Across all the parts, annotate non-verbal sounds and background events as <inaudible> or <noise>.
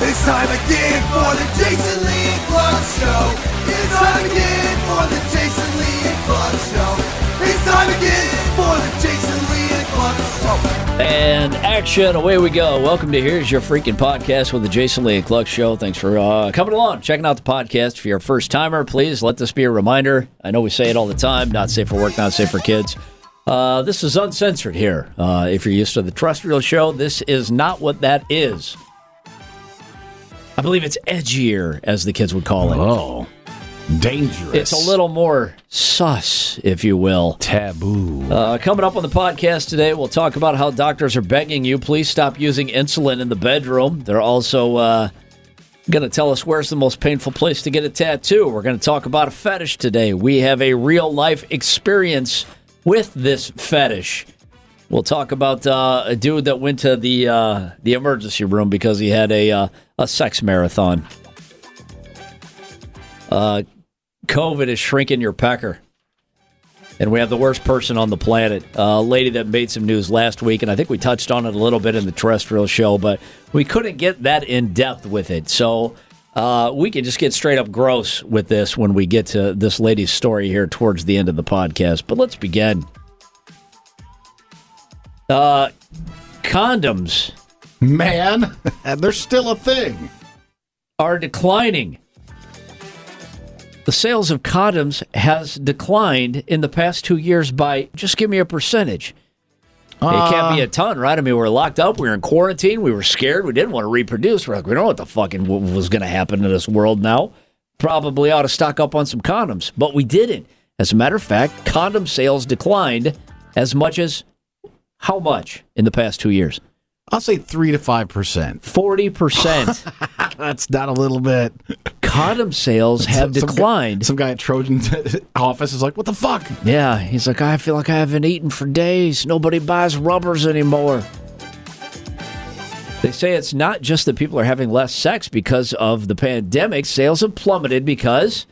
It's time again for the Jason Lee and Clark Show. It's time again for the Jason Lee and Clark Show. It's time again for the Jason Lee and Clark Show. And action, away we go. Welcome to Here's Your Freaking Podcast with the Jason Lee and Cluck Show. Thanks for uh, coming along, checking out the podcast. If you're a first timer, please let this be a reminder. I know we say it all the time not safe for work, not safe for kids. Uh, this is uncensored here. Uh, if you're used to the terrestrial show, this is not what that is. I believe it's edgier, as the kids would call it. Oh, dangerous. It's a little more sus, if you will. taboo. Uh, coming up on the podcast today, we'll talk about how doctors are begging you, please stop using insulin in the bedroom. They're also uh, going to tell us where's the most painful place to get a tattoo. We're going to talk about a fetish today. We have a real life experience with this fetish. We'll talk about uh, a dude that went to the uh, the emergency room because he had a uh, a sex marathon. Uh, COVID is shrinking your pecker. And we have the worst person on the planet, a lady that made some news last week, and I think we touched on it a little bit in the terrestrial show, but we couldn't get that in depth with it. So uh, we can just get straight up gross with this when we get to this lady's story here towards the end of the podcast. But let's begin. Uh, condoms Man, <laughs> and they're still a thing. are declining. The sales of condoms has declined in the past two years by just give me a percentage. it can't be uh, a ton, right? I mean, we were locked up, we were in quarantine, we were scared, we didn't want to reproduce. We're like, we don't know what the fucking w- was going to happen to this world now. Probably ought to stock up on some condoms, but we didn't. As a matter of fact, condom sales declined as much as how much in the past two years? I'll say three to five percent. 40%. <laughs> That's not a little bit. condom sales have Some guy- declined. Some guy at Trojan's <laughs> office is like, "What the fuck?" Yeah, he's like, I feel like I haven't eaten for days. Nobody buys rubbers anymore. They say it's not just that people are having less sex because of the pandemic. Sales have plummeted because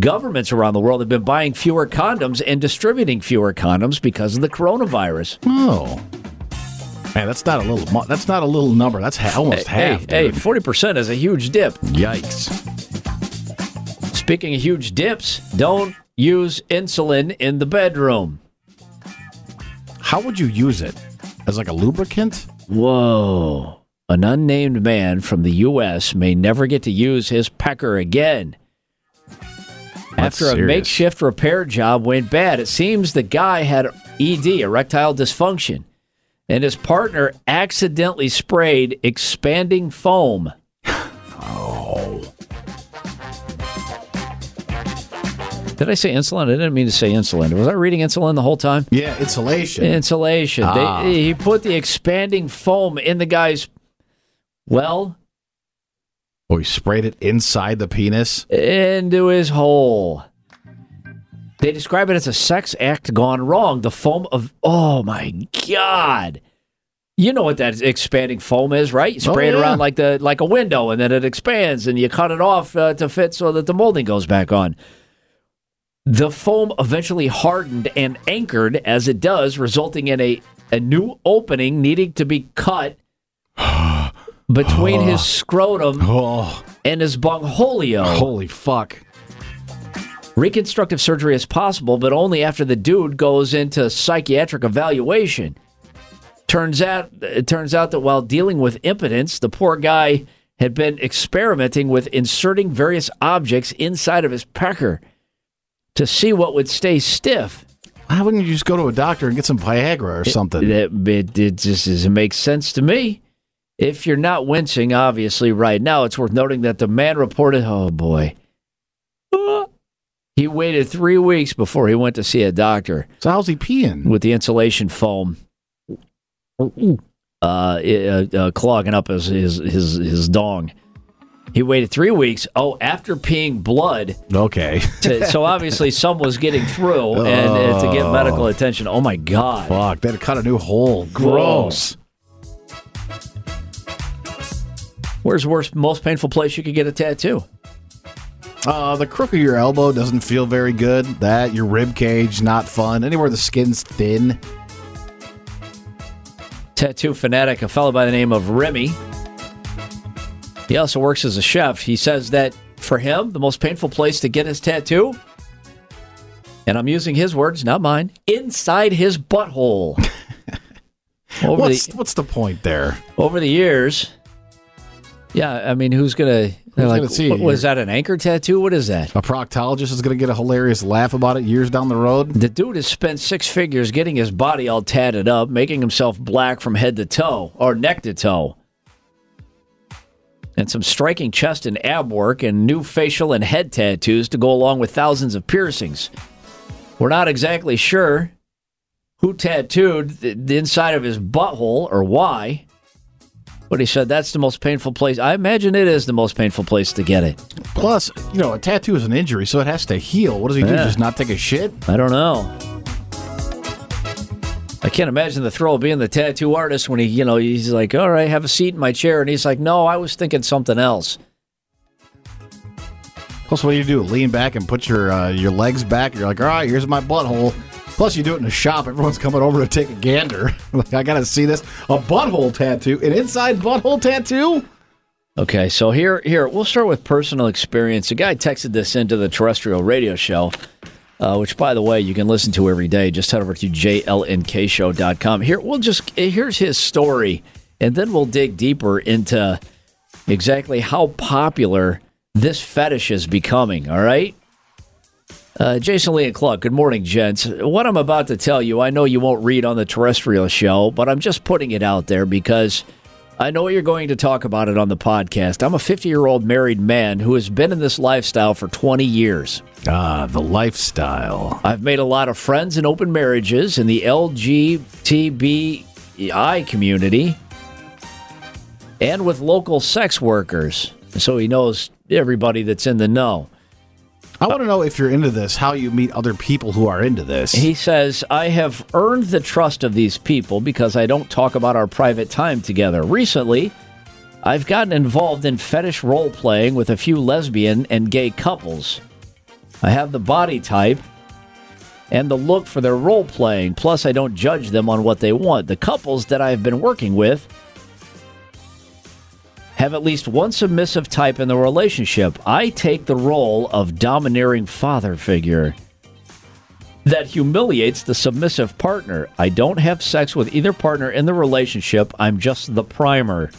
governments around the world have been buying fewer condoms and distributing fewer condoms because of the coronavirus. Oh, man, that's not a little. That's not a little number. That's ha- almost half. hey, hey, 40% is a huge dip. Yikes! Speaking of huge dips, don't use insulin in the bedroom. How would you use it as like a lubricant? Whoa. An unnamed man from the U.S. may never get to use his pecker again. That's After a serious. makeshift repair job went bad, it seems the guy had ED, erectile dysfunction, and his partner accidentally sprayed expanding foam. Oh. Did I say insulin? I didn't mean to say insulin. Was I reading insulin the whole time? Yeah, insulation. Insulation. Ah. They, he put the expanding foam in the guy's, well, oh, he sprayed it inside the penis. into his hole. They describe it as a sex act gone wrong. The foam of, oh my God. You know what that expanding foam is, right? You spray Oh, it around like the like a window, and then it expands, and you cut it off uh, to fit so that the molding goes back on. The foam eventually hardened and anchored as it does, resulting in a, a new opening needing to be cut <sighs> between his <sighs> scrotum Oh, and his bungholio. holy fuck! Reconstructive surgery is possible, but only after the dude goes into psychiatric evaluation. Turns out, it turns out that while dealing with impotence, the poor guy had been experimenting with inserting various objects inside of his pecker to see what would stay stiff. Why wouldn't you just go to a doctor and get some Viagra or something? It, it, it just doesn't make sense to me. If you're not wincing, obviously, right now, it's worth noting that the man reported, oh boy, he waited three weeks before he went to see a doctor. so how's he peeing? with the insulation foam uh, uh, uh, clogging up his, his his his dong. He waited three weeks. Oh, after peeing blood, Okay. <laughs> to, so obviously some was getting through, and uh, to get medical attention. Oh my god! Fuck, to cut a new hole. Gross. Where's the worst, most painful place you could get a tattoo? Uh, the crook of your elbow doesn't feel very good. That your rib cage not fun. Anywhere the skin's thin. Tattoo fanatic, a fellow by the name of Remy, He also works as a chef. He says that for him, the most painful place to get his tattoo, and I'm using his words, not mine, inside his butthole. <laughs> What's the what's the point there? over the years, yeah, I mean, who's gonna? They're like, see "What- was that an anchor tattoo? What is that? A proctologist is going to get a hilarious laugh about it years down the road. The dude has spent six figures getting his body all tatted up, making himself black from head to toe or neck to toe. And some striking chest and ab work and new facial and head tattoos to go along with thousands of piercings. We're not exactly sure who tattooed the, the inside of his butthole or why, but he said that's the most painful place. I imagine it is the most painful place to get it. Plus, you know, a tattoo is an injury, so it has to heal. What does he do? Just not take a shit? I don't know. I can't imagine the thrill of being the tattoo artist when he, you know, he's like, all right, have a seat in my chair. And he's like, no, I was thinking something else. Plus, what do you do? Lean back and put your uh, your legs back. You're like, all right, here's my butthole. Plus, you do it in a shop. Everyone's coming over to take a gander. <laughs> like, I got to see this. A butthole tattoo, an inside butthole tattoo. Okay, so here, here, we'll start with personal experience. A guy texted this into the terrestrial radio show, uh, which, by the way, you can listen to every day. Just head over to jlnkshow.com. Here, we'll just, here's his story, and then we'll dig deeper into exactly how popular this fetish is becoming, all right? Uh, Jason Lee and Clark, good morning, gents. What I'm about to tell you, I know you won't read on the terrestrial show, but I'm just putting it out there because I know you're going to talk about it on the podcast. I'm a 50 year old married man who has been in this lifestyle for 20 years. Ah, the lifestyle. I've made a lot of friends in open marriages in the LGBTI community and with local sex workers. So he knows everybody that's in the know. I want to know if you're into this, how you meet other people who are into this. He says, I have earned the trust of these people because I don't talk about our private time together. Recently, I've gotten involved in fetish role playing with a few lesbian and gay couples. I have the body type and the look for their role playing, plus, I don't judge them on what they want. The couples that I've been working with have at least one submissive type in the relationship. I take the role of domineering father figure that humiliates the submissive partner. I don't have sex with either partner in the relationship. I'm just the primer.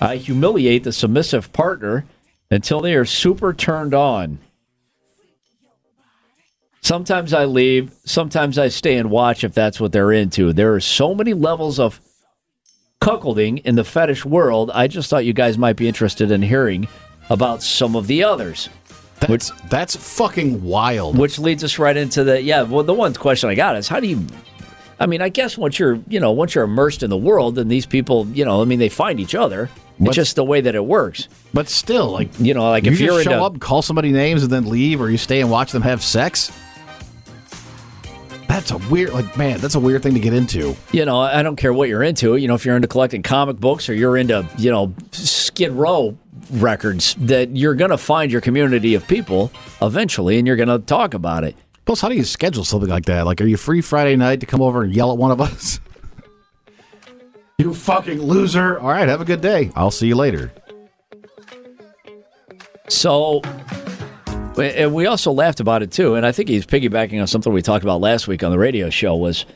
I humiliate the submissive partner until they are super turned on. Sometimes I leave, sometimes I stay and watch if that's what they're into. There are so many levels of cuckolding in the fetish world. I just thought you guys might be interested in hearing about some of the others. that's, that's fucking wild. Which leads us right into the yeah. Well, the one question I got is how do you? I mean, I guess once you're you know once you're immersed in the world, then these people you know I mean they find each other. What- It's just the way that it works. But still, like, You know, like you if you're show into up, call somebody names, and then leave, or you stay and watch them have sex. That's a weird, like, man, that's a weird thing to get into. you know I don't care what you're into. You know if you're into collecting comic books or you're into you know Skid Row records, that you're gonna find your community of people eventually, and you're gonna talk about it. Plus, how do you schedule something like that? Like, are you free Friday night to come over and yell at one of us? <laughs> you fucking loser! All right, have a good day. I'll see you later. So, and we also laughed about it too. And I think he's piggybacking on something we talked about last week on the radio show was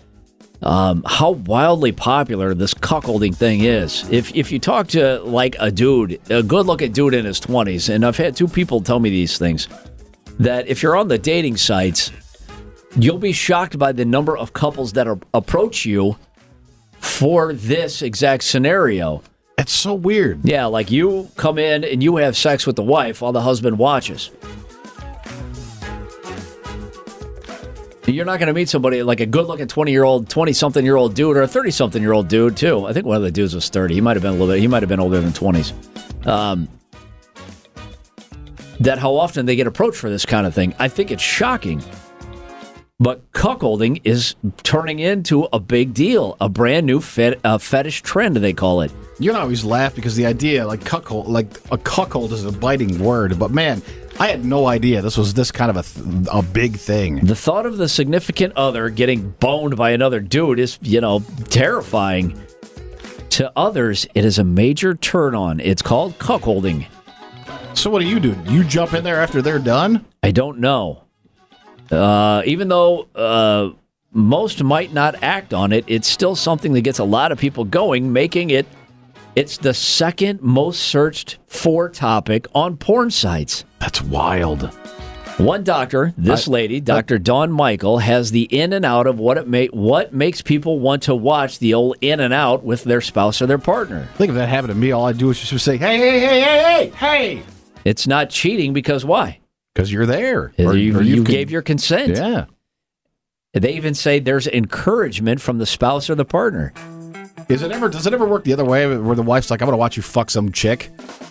um, how wildly popular this cuckolding thing is. If if you talk to like a dude, a good looking dude in his twenties, and I've had two people tell me these things, that if you're on the dating sites, you'll be shocked by the number of couples that are, approach you for this exact scenario. It's so weird. Yeah, like you come in and you have sex with the wife while the husband watches. You're not going to meet somebody like a good looking 20 year old, 20 something year old dude or a 30 something year old dude, too. I think one of the dudes was 30. He might have been a little bit, he might have been older than 20s. Um, that how often they get approached for this kind of thing. I think it's shocking. But cuckolding is turning into a big deal, a brand new fet- uh, fetish trend, they call it. You know, I always laugh because the idea, like cuckold, like a cuckold is a biting word, but man, I had no idea this was this kind of a th- a big thing. The thought of the significant other getting boned by another dude is, you know, terrifying. To others, it is a major turn on. It's called cuckolding. So what do you do? You jump in there after they're done? I don't know. Uh, even though uh, most might not act on it, it's still something that gets a lot of people going, making it it's the second most searched for topic on porn sites. That's wild. One doctor, this I- lady, Dr. Dawn Michael, has the in and out of what it may what makes people want to watch the old in and out with their spouse or their partner. I think if that happened to me, all I'd do is just say, "Hey, hey, hey, hey, hey, hey," It's not cheating because why? because you're there, you, or you gave your consent. yeah. They even say there's encouragement from the spouse or the partner. Is it ever? Does it ever work the other way, where the wife's like, "I'm going to watch you fuck some chick"?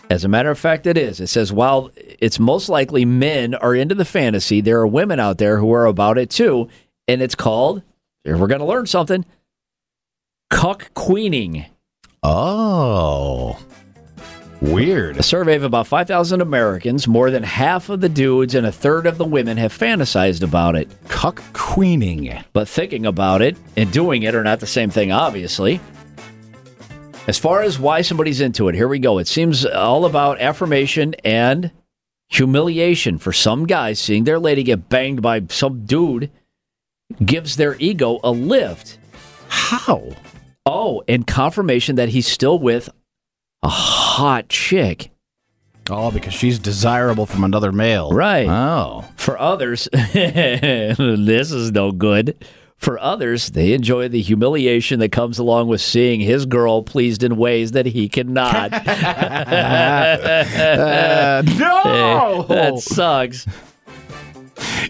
As a matter of fact, it is. It says while it's most likely men are into the fantasy, there are women out there who are about it too, and it's called. Here we're going to learn something. Cuck queening. Oh, weird. A survey of about 5,000 Americans, more than half of the dudes and a third of the women have fantasized about it. Cuck queening. But thinking about it and doing it are not the same thing, obviously. As far as why somebody's into it, here we go. It seems all about affirmation and humiliation for some guys. Seeing their lady get banged by some dude gives their ego a lift. How? Oh, and confirmation that he's still with a hot chick. Oh, because she's desirable from another male. Right. Oh. For others, <laughs> this is no good. For others, they enjoy the humiliation that comes along with seeing his girl pleased in ways that he cannot. Uh, <laughs> <laughs> no. <laughs> that sucks.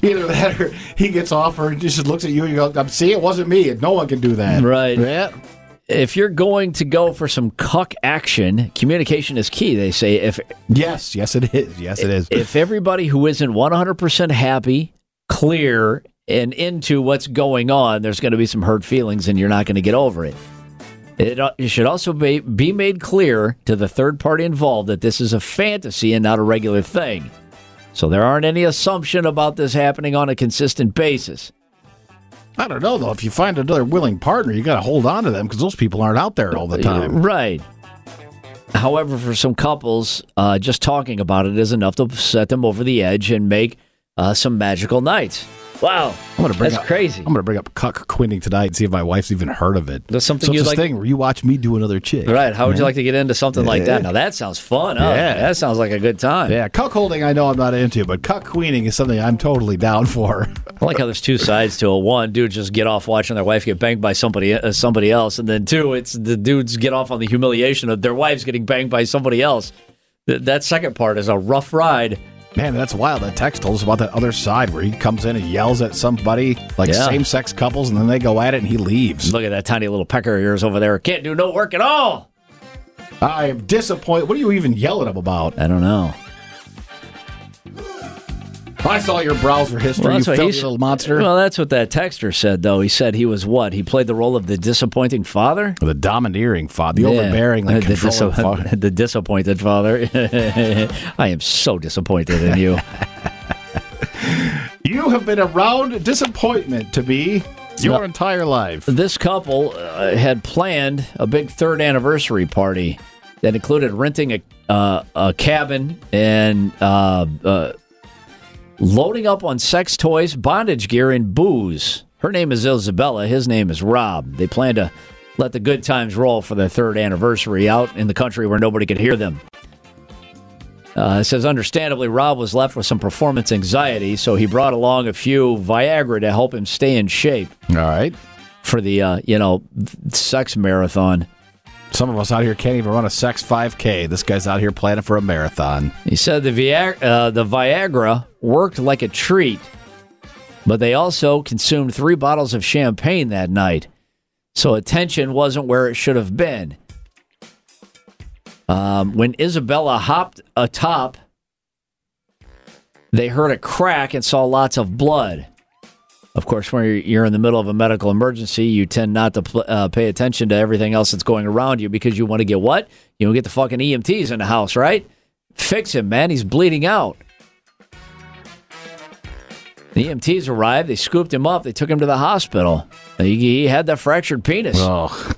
Either that or he gets off or he just looks at you and you go, see, it wasn't me. No one can do that." Right. Yeah. If you're going to go for some cuck action, communication is key. They say if Yes. Yes, it is. Yes, it is. if everybody who isn't 100% happy, clear, and into what's going on, there's going to be some hurt feelings and you're not going to get over it. It, uh, it should also be, be made clear to the third party involved that this is a fantasy and not a regular thing. So there aren't any assumption about this happening on a consistent basis. I don't know though. If you find another willing partner, you got to hold on to them because those people aren't out there all the time. Right. However, for some couples, uh, just talking about it is enough to set them over the edge and make uh, some magical nights. Wow, I'm gonna bring that's up, crazy. I'm gonna bring up cuck queening tonight and see if my wife's even heard of it. That's something so you'd like- thing where you watch me do another chick. Right. How would you like to get into something like that? Now that sounds fun. Huh? Yeah. That sounds like a good time. Yeah, cuckolding I know I'm not into, but cuck queening is something I'm totally down for. <laughs> I like how there's two sides to it. One, dude just get off watching their wife get banged by somebody uh, somebody else, and then two, it's the dudes get off on the humiliation of their wives getting banged by somebody else. Th- that second part is a rough ride. Man, that's wild. That text told us about that other side where he comes in and yells at somebody, like Yeah. same sex couples, and then they go at it and he leaves. Look at that tiny little pecker of yours over there. Can't do no work at all. I am disappointed. What are you even yelling at him about? I don't know. I saw your browser history, Well, you filthy little monster. Well, that's what that texter said, though. He said he was what? He played the role of the disappointing father? the domineering father, the Yeah. overbearing, like the, <laughs> father. the disappointed father. <laughs> I am so disappointed in you. <laughs> You have been around disappointment to me your entire life. this couple uh, had planned a big third anniversary party that included renting a, uh, a cabin and uh, uh, loading up on sex toys, bondage gear, and booze. Her name is Isabella. His name is Rob. They plan to let the good times roll for their third anniversary out in the country where nobody could hear them. Uh, it says, understandably, Rob was left with some performance anxiety, so he brought along a few Viagra to help him stay in shape All right. for the uh, you know sex marathon. Some of us out here can't even run a sex 5K. This guy's out here planning for a marathon. He said the Viagra, uh, the Viagra worked like a treat, but they also consumed three bottles of champagne that night, so attention wasn't where it should have been. Um, when Isabella hopped atop, they heard a crack and saw lots of blood. Of course, when you're- in the middle of a medical emergency, you tend not to pl- uh, pay attention to everything else that's going around you because you want to get what? You want to get the fucking EMTs in the house, right? Fix him, man. He's bleeding out. The EMTs arrived. They scooped him up. They took him to the hospital. He, he had that fractured penis. Oh,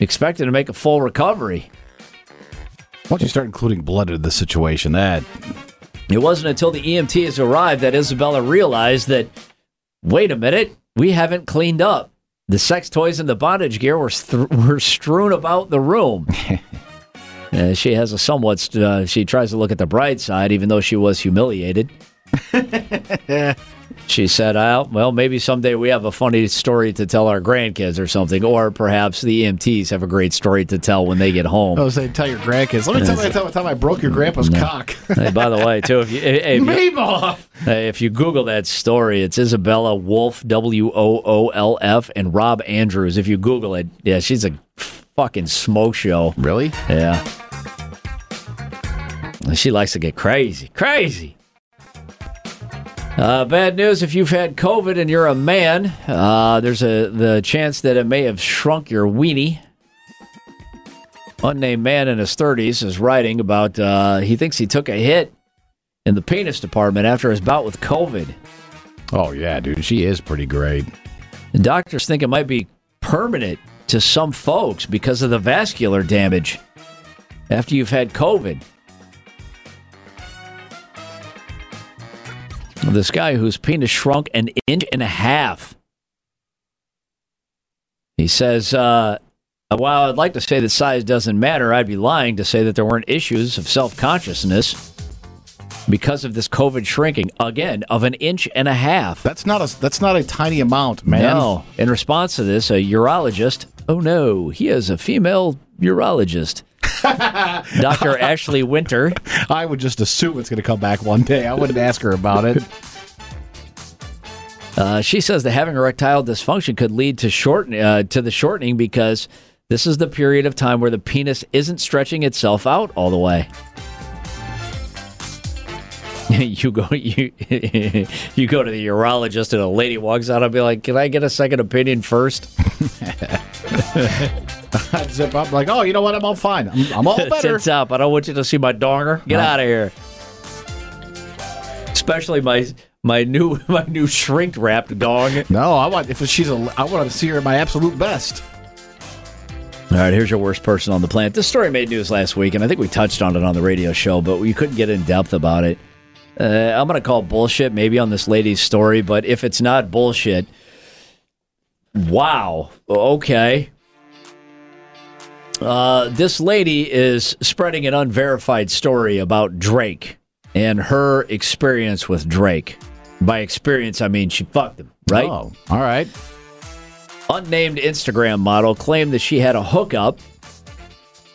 expecting to make a full recovery. Once you start including blood into the situation, that It wasn't until the EMTs arrived that Isabella realized that, wait a minute, we haven't cleaned up. The sex toys and the bondage gear were, th- <laughs> were strewn about the room. <laughs> Uh, she has a somewhat, uh, she tries to look at the bright side, even though she was humiliated. <laughs> she said, oh, well, maybe someday we have a funny story to tell our grandkids or something, or perhaps the EMTs have a great story to tell when they get home. I was saying, tell your grandkids. Let me tell you the time I broke your grandpa's mm-hmm. cock. Hey, by the way, too, if you, if you, Mabel! Hey, if you Google that story, it's Isabella Woolf, W O O L F, and Rob Andrews. If you Google it, yeah, she's a fucking smoke show. Really? Yeah. She likes to get crazy. Crazy. Uh, bad news if you've had COVID and you're a man, uh, there's a the chance that it may have shrunk your weenie. Unnamed man in his 30s is writing about uh, he thinks he took a hit in the penis department after his bout with COVID. Oh, yeah, dude. She is pretty great. The doctors think it might be permanent to some folks because of the vascular damage after you've had COVID. This guy whose penis shrunk an inch and a half. He says, uh, while I'd like to say that size doesn't matter, I'd be lying to say that there weren't issues of self consciousness because of this COVID shrinking, again, of an inch and a half. That's not a that's not a tiny amount, man. No. In response to this, a urologist, oh no, he is a female urologist. <laughs> Dr. Ashley Winter. I would just assume it's going to come back one day. I wouldn't ask her about it. <laughs> Uh, she says that having erectile dysfunction could lead to shorten uh, to the shortening because this is the period of time where the penis isn't stretching itself out all the way. <laughs> you go you you go to the urologist and a lady walks out. I'll be like, "Can I get a second opinion first? <laughs> I'd zip up like, oh, you know what? I'm all fine. I'm, I'm all <laughs> better. Tits up. I don't want you to see my donger. Get No. out of here. Especially my my new <laughs> my new shrink wrapped dong. No, I want if she's a. I want to see her at my absolute best. All right, here's your worst person on the planet. This story made news last week, and I think we touched on it on the radio show, but we couldn't get in depth about it. Uh, I'm going to call bullshit maybe on this lady's story, but if it's not bullshit, wow. Okay. Uh, this lady is spreading an unverified story about Drake and her experience with Drake. By experience, I mean she fucked him, right? Oh, all right. unnamed Instagram model claimed that she had a hookup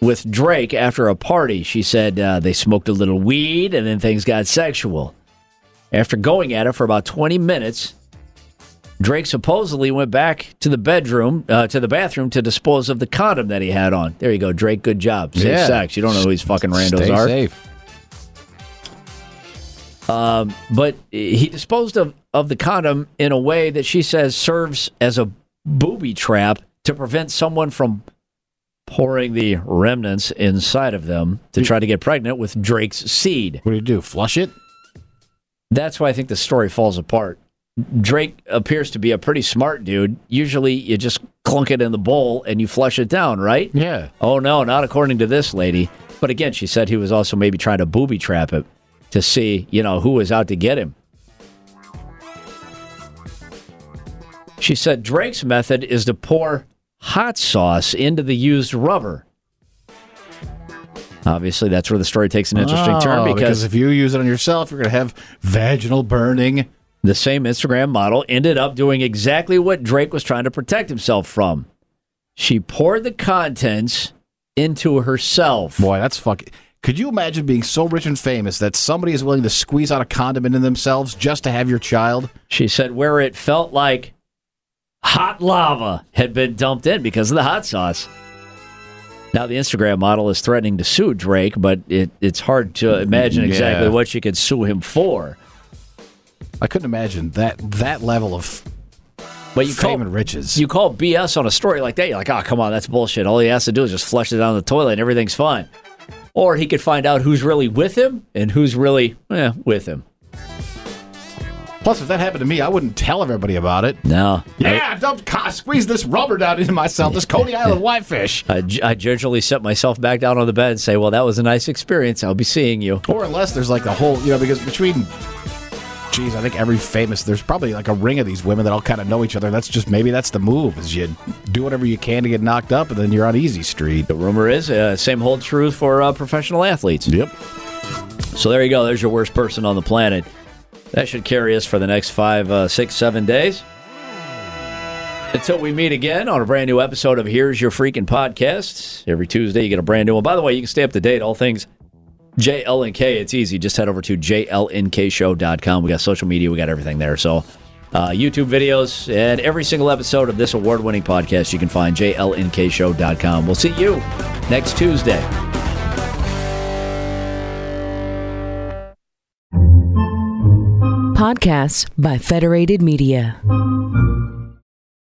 with Drake after a party. She said uh, they smoked a little weed and then things got sexual. After going at it for about 20 minutes, Drake supposedly went back to the bedroom, uh, to the bathroom to dispose of the condom that he had on. There you go, Drake. Good job. Safe Yeah. sex. You don't know who these fucking randos Stay are. safe. But he disposed of, of the condom in a way that she says serves as a booby trap to prevent someone from pouring the remnants inside of them to try to get pregnant with Drake's seed. What do you do? Flush it? That's why I think the story falls apart. Drake appears to be a pretty smart dude. Usually you just clunk it in the bowl and you flush it down, right? Yeah. Oh no, not according to this lady. But again, she said he was also maybe trying to booby trap him to see, you know, who was out to get him. She said Drake's method is to pour hot sauce into the used rubber. Obviously, that's where the story takes an interesting oh, turn Oh, because if you use it on yourself, you're going to have vaginal burning. The same Instagram model ended up doing exactly what Drake was trying to protect himself from. She poured the contents into herself. Boy, that's fucking. Could you imagine being so rich and famous that somebody is willing to squeeze out a condom into themselves just to have your child? She said where it felt like hot lava had been dumped in because of the hot sauce. Now, the Instagram model is threatening to sue Drake, but it, it's hard to imagine mm, exactly Yeah. what she could sue him for. I couldn't imagine that that level of But you fame call, and riches. you call BS on a story like that, you're like, oh, come on, that's bullshit. All he has to do is just flush it down the toilet and everything's fine. Or he could find out who's really with him and who's really eh, with him. Plus, if that happened to me, I wouldn't tell everybody about it. No. Yeah, I don't squeeze this rubber down into myself. This Coney Island <laughs> whitefish. I, I gingerly set myself back down on the bed and say, "Well, that was a nice experience. I'll be seeing you." Or unless there's like a whole, you know, because between, geez, I think every famous, there's probably like a ring of these women that all kind of know each other. That's just maybe that's the move is you do whatever you can to get knocked up, and then you're on easy street. The rumor is uh, same holds true for uh, professional athletes. Yep. So there you go. There's your worst person on the planet. That should carry us for the next five, uh, six, seven days. Until we meet again on a brand new episode of Here's Your Freaking Podcast. Every Tuesday, you get a brand new one. By the way, you can stay up to date, all things JLNK. It's easy. Just head over to jlnkshow.com. We got social media, we got everything there. So, uh, YouTube videos, and every single episode of this award winning podcast you can find jlnkshow.com. We'll see you next Tuesday. Podcasts by Federated Media.